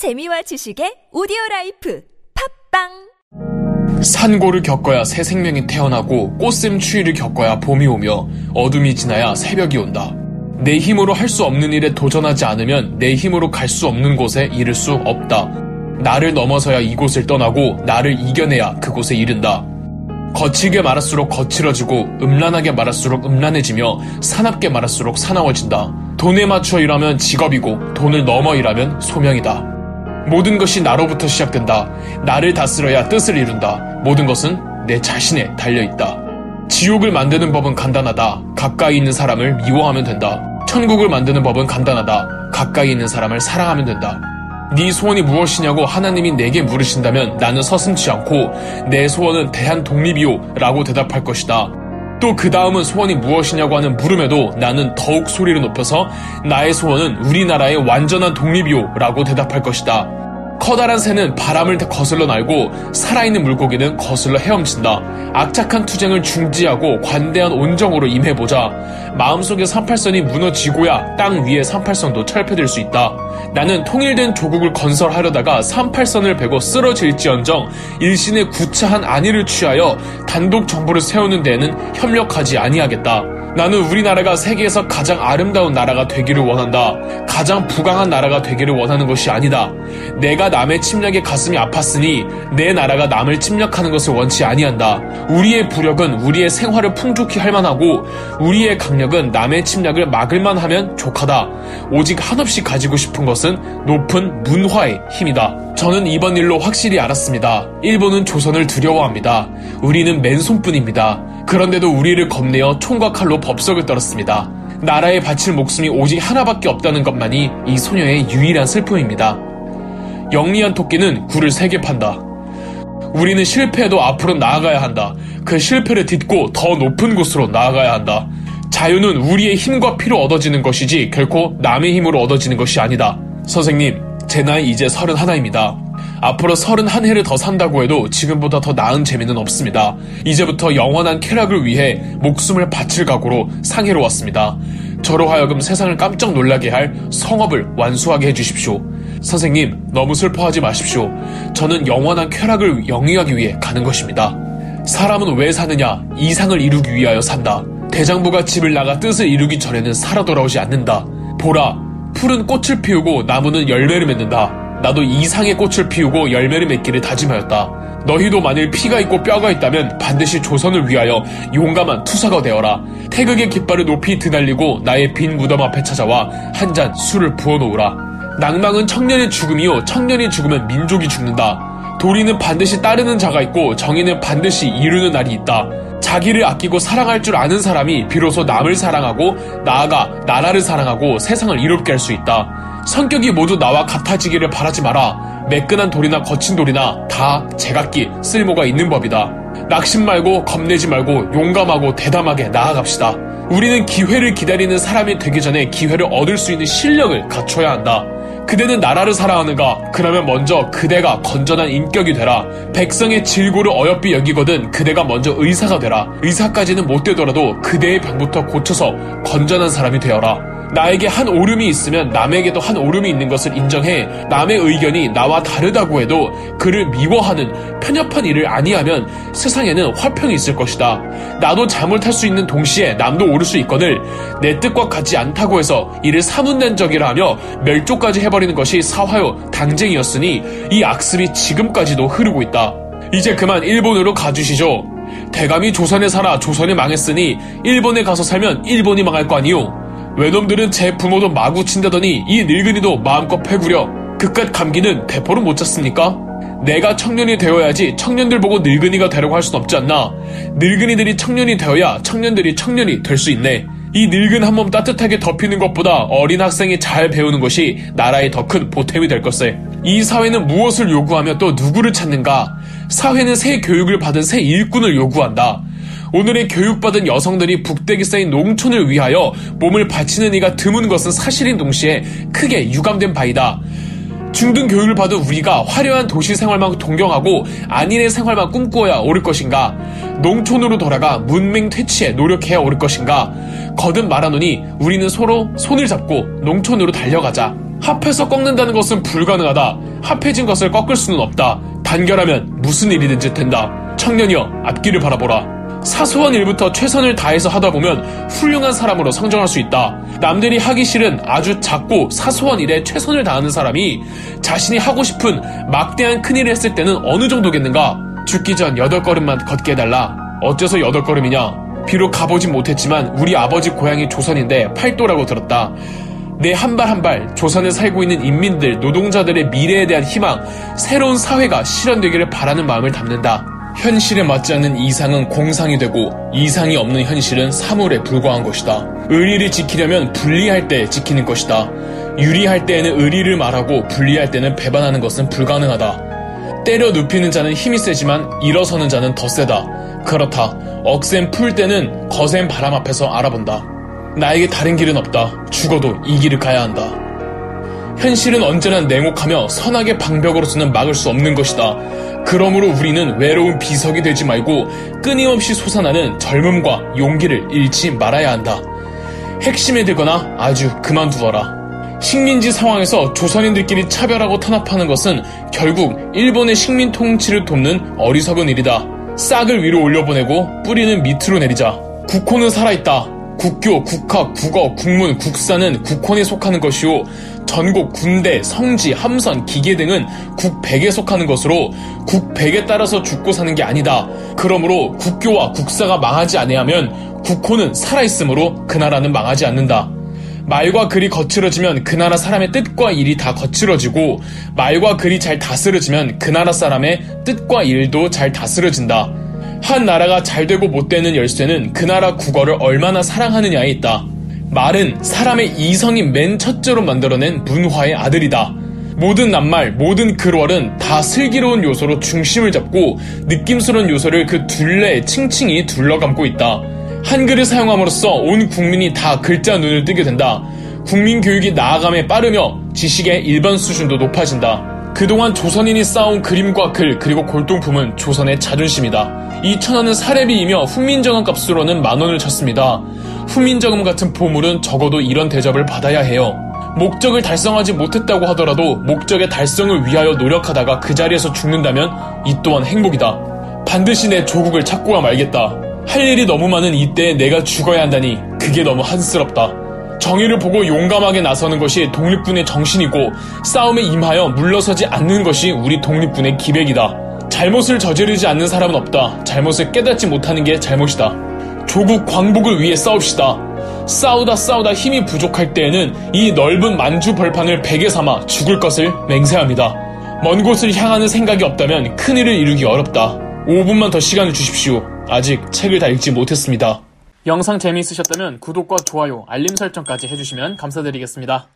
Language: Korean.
재미와 지식의 오디오 life 팟빵 산고를 겪어야 새 생명이 태어나고 꽃샘 추위를 겪어야 봄이 오며 어둠이 지나야 새벽이 온다. 내 힘으로 할 수 없는 일에 도전하지 않으면 내 힘으로 갈 수 없는 곳에 이를 수 없다. 나를 넘어서야 이곳을 떠나고 나를 이겨내야 그곳에 이른다. 거칠게 말할수록 거칠어지고 음란하게 말할수록 음란해지며 사납게 말할수록 사나워진다. 돈에 맞춰 일하면 직업이고 돈을 넘어 일하면 소명이다. 모든 것이 나로부터 시작된다. 나를 다스려야 뜻을 이룬다. 모든 것은 내 자신에 달려있다. 지옥을 만드는 법은 간단하다. 가까이 있는 사람을 미워하면 된다. 천국을 만드는 법은 간단하다. 가까이 있는 사람을 사랑하면 된다. 네 소원이 무엇이냐고 하나님이 내게 물으신다면 나는 서슴지 않고 내 소원은 대한 독립이요 라고 대답할 것이다. 또 그 다음은 소원이 무엇이냐고 하는 물음에도 나는 더욱 소리를 높여서 나의 소원은 우리나라의 완전한 독립이요 라고 대답할 것이다. 커다란 새는 바람을 거슬러 날고 살아있는 물고기는 거슬러 헤엄친다. 악착한 투쟁을 중지하고 관대한 온정으로 임해보자. 마음속의 38선이 무너지고야 땅 위에 38선도 철폐될 수 있다. 나는 통일된 조국을 건설하려다가 38선을 베고 쓰러질지언정 일신의 구차한 안위를 취하여 단독 정부를 세우는 데에는 협력하지 아니하겠다. 나는 우리나라가 세계에서 가장 아름다운 나라가 되기를 원한다. 가장 부강한 나라가 되기를 원하는 것이 아니다. 내가 남의 침략에 가슴이 아팠으니 내 나라가 남을 침략하는 것을 원치 아니한다. 우리의 부력은 우리의 생활을 풍족히 할 만하고 우리의 강력은 남의 침략을 막을 만하면 족하다. 오직 한없이 가지고 싶은 것은 높은 문화의 힘이다. 저는 이번 일로 확실히 알았습니다. 일본은 조선을 두려워합니다. 우리는 맨손뿐입니다. 그런데도 우리를 겁내어 총과 칼로 법석을 떨었습니다. 나라에 바칠 목숨이 오직 하나밖에 없다는 것만이 이 소녀의 유일한 슬픔입니다. 영리한 토끼는 굴을 세개 판다. 우리는 실패해도 앞으로 나아가야 한다. 그 실패를 딛고 더 높은 곳으로 나아가야 한다. 자유는 우리의 힘과 피로 얻어지는 것이지 결코 남의 힘으로 얻어지는 것이 아니다. 선생님, 제 나이 이제 서른 하나입니다. 앞으로 서른 한 해를 더 산다고 해도 지금보다 더 나은 재미는 없습니다. 이제부터 영원한 쾌락을 위해 목숨을 바칠 각오로 상해로 왔습니다. 저로 하여금 세상을 깜짝 놀라게 할 성업을 완수하게 해주십시오. 선생님, 너무 슬퍼하지 마십시오. 저는 영원한 쾌락을 영위하기 위해 가는 것입니다. 사람은 왜 사느냐? 이상을 이루기 위하여 산다. 대장부가 집을 나가 뜻을 이루기 전에는 살아 돌아오지 않는다. 보라, 풀은 꽃을 피우고 나무는 열매를 맺는다. 나도 이상의 꽃을 피우고 열매를 맺기를 다짐하였다. 너희도 만일 피가 있고 뼈가 있다면 반드시 조선을 위하여 용감한 투사가 되어라. 태극의 깃발을 높이 드날리고 나의 빈 무덤 앞에 찾아와 한 잔 술을 부어놓으라. 낭망은 청년의 죽음이요 청년이 죽으면 민족이 죽는다. 도리는 반드시 따르는 자가 있고 정의는 반드시 이루는 날이 있다. 자기를 아끼고 사랑할 줄 아는 사람이 비로소 남을 사랑하고 나아가 나라를 사랑하고 세상을 이롭게 할 수 있다. 성격이 모두 나와 같아지기를 바라지 마라. 매끈한 돌이나 거친 돌이나 다 제각기 쓸모가 있는 법이다. 낙심 말고 겁내지 말고 용감하고 대담하게 나아갑시다. 우리는 기회를 기다리는 사람이 되기 전에 기회를 얻을 수 있는 실력을 갖춰야 한다. 그대는 나라를 사랑하는가? 그러면 먼저 그대가 건전한 인격이 되라. 백성의 질고를 어여삐 여기거든 그대가 먼저 의사가 되라. 의사까지는 못 되더라도 그대의 병부터 고쳐서 건전한 사람이 되어라. 나에게 한 오름이 있으면 남에게도 한 오름이 있는 것을 인정해 남의 의견이 나와 다르다고 해도 그를 미워하는 편협한 일을 아니하면 세상에는 화평이 있을 것이다. 나도 잠을 탈 수 있는 동시에 남도 오를 수 있거늘 내 뜻과 같지 않다고 해서 이를 사문낸 적이라 하며 멸족까지 해버리는 것이 사화요 당쟁이었으니 이 악습이 지금까지도 흐르고 있다. 이제 그만 일본으로 가주시죠. 대감이 조선에 살아 조선이 망했으니 일본에 가서 살면 일본이 망할 거 아니오. 외놈들은 제 부모도 마구 친다더니 이 늙은이도 마음껏 패구려 그깟 감기는 대포를 못 잤습니까? 내가 청년이 되어야지 청년들 보고 늙은이가 되려고 할 순 없지 않나? 늙은이들이 청년이 되어야 청년들이 청년이 될 수 있네. 이 늙은 한 몸 따뜻하게 덮이는 것보다 어린 학생이 잘 배우는 것이 나라의 더 큰 보탬이 될 것을. 이 사회는 무엇을 요구하며 또 누구를 찾는가? 사회는 새 교육을 받은 새 일꾼을 요구한다. 오늘의 교육받은 여성들이 북대기 쌓인 농촌을 위하여 몸을 바치는 이가 드문 것은 사실인 동시에 크게 유감된 바이다. 중등 교육을 받은 우리가 화려한 도시 생활만 동경하고 안인의 생활만 꿈꾸어야 옳을 것인가? 농촌으로 돌아가 문맹 퇴치에 노력해야 옳을 것인가? 거듭 말하노니 우리는 서로 손을 잡고 농촌으로 달려가자. 합해서 꺾는다는 것은 불가능하다. 합해진 것을 꺾을 수는 없다. 단결하면 무슨 일이든지 된다. 청년이여, 앞길을 바라보라. 사소한 일부터 최선을 다해서 하다 보면 훌륭한 사람으로 성장할 수 있다. 남들이 하기 싫은 아주 작고 사소한 일에 최선을 다하는 사람이 자신이 하고 싶은 막대한 큰 일을 했을 때는 어느 정도겠는가? 죽기 전 여덟 걸음만 걷게 해달라. 어째서 여덟 걸음이냐? 비록 가보진 못했지만 우리 아버지 고향이 조선인데 팔도라고 들었다. 내 한 발 한 발 조선에 살고 있는 인민들, 노동자들의 미래에 대한 희망, 새로운 사회가 실현되기를 바라는 마음을 담는다. 현실에 맞지 않는 이상은 공상이 되고 이상이 없는 현실은 사물에 불과한 것이다. 의리를 지키려면 분리할 때 지키는 것이다. 유리할 때에는 의리를 말하고 분리할 때는 배반하는 것은 불가능하다. 때려 눕히는 자는 힘이 세지만 일어서는 자는 더 세다. 그렇다. 억센 풀 때는 거센 바람 앞에서 알아본다. 나에게 다른 길은 없다. 죽어도 이 길을 가야 한다. 현실은 언제나 냉혹하며 선악의 방벽으로서는 막을 수 없는 것이다. 그러므로 우리는 외로운 비석이 되지 말고 끊임없이 솟아나는 젊음과 용기를 잃지 말아야 한다. 핵심에 들거나 아주 그만두어라. 식민지 상황에서 조선인들끼리 차별하고 탄압하는 것은 결국 일본의 식민 통치를 돕는 어리석은 일이다. 싹을 위로 올려보내고 뿌리는 밑으로 내리자. 국호는 살아있다. 국교, 국학, 국어, 국문, 국사는 국혼에 속하는 것이요. 전국, 군대, 성지, 함선, 기계 등은 국백에 속하는 것으로 국백에 따라서 죽고 사는 게 아니다. 그러므로 국교와 국사가 망하지 아니하면 국호는 살아있으므로 그 나라는 망하지 않는다. 말과 글이 거칠어지면 그 나라 사람의 뜻과 일이 다 거칠어지고 말과 글이 잘 다스려지면 그 나라 사람의 뜻과 일도 잘 다스려진다. 한 나라가 잘 되고 못 되는 열쇠는 그 나라 국어를 얼마나 사랑하느냐에 있다. 말은 사람의 이성이 맨 첫째로 만들어낸 문화의 아들이다. 모든 낱말, 모든 글월은 다 슬기로운 요소로 중심을 잡고 느낌스러운 요소를 그 둘레에 층층이 둘러감고 있다. 한글을 사용함으로써 온 국민이 다 글자 눈을 뜨게 된다. 국민 교육이 나아감에 빠르며 지식의 일반 수준도 높아진다. 그동안 조선인이 쌓아온 그림과 글 그리고 골동품은 조선의 자존심이다. 이 천원은 사례비이며 훈민정음 값으로는 만원을 쳤습니다. 훈민정음 같은 보물은 적어도 이런 대접을 받아야 해요. 목적을 달성하지 못했다고 하더라도 목적의 달성을 위하여 노력하다가 그 자리에서 죽는다면 이 또한 행복이다. 반드시 내 조국을 찾고야 말겠다. 할 일이 너무 많은 이때에 내가 죽어야 한다니 그게 너무 한스럽다. 정의를 보고 용감하게 나서는 것이 독립군의 정신이고 싸움에 임하여 물러서지 않는 것이 우리 독립군의 기백이다. 잘못을 저지르지 않는 사람은 없다. 잘못을 깨닫지 못하는 게 잘못이다. 조국 광복을 위해 싸웁시다. 싸우다 싸우다 힘이 부족할 때에는 이 넓은 만주 벌판을 베개 삼아 죽을 것을 맹세합니다. 먼 곳을 향하는 생각이 없다면 큰일을 이루기 어렵다. 5분만 더 시간을 주십시오. 아직 책을 다 읽지 못했습니다. 영상 재미있으셨다면 구독과 좋아요, 알림 설정까지 해주시면 감사드리겠습니다.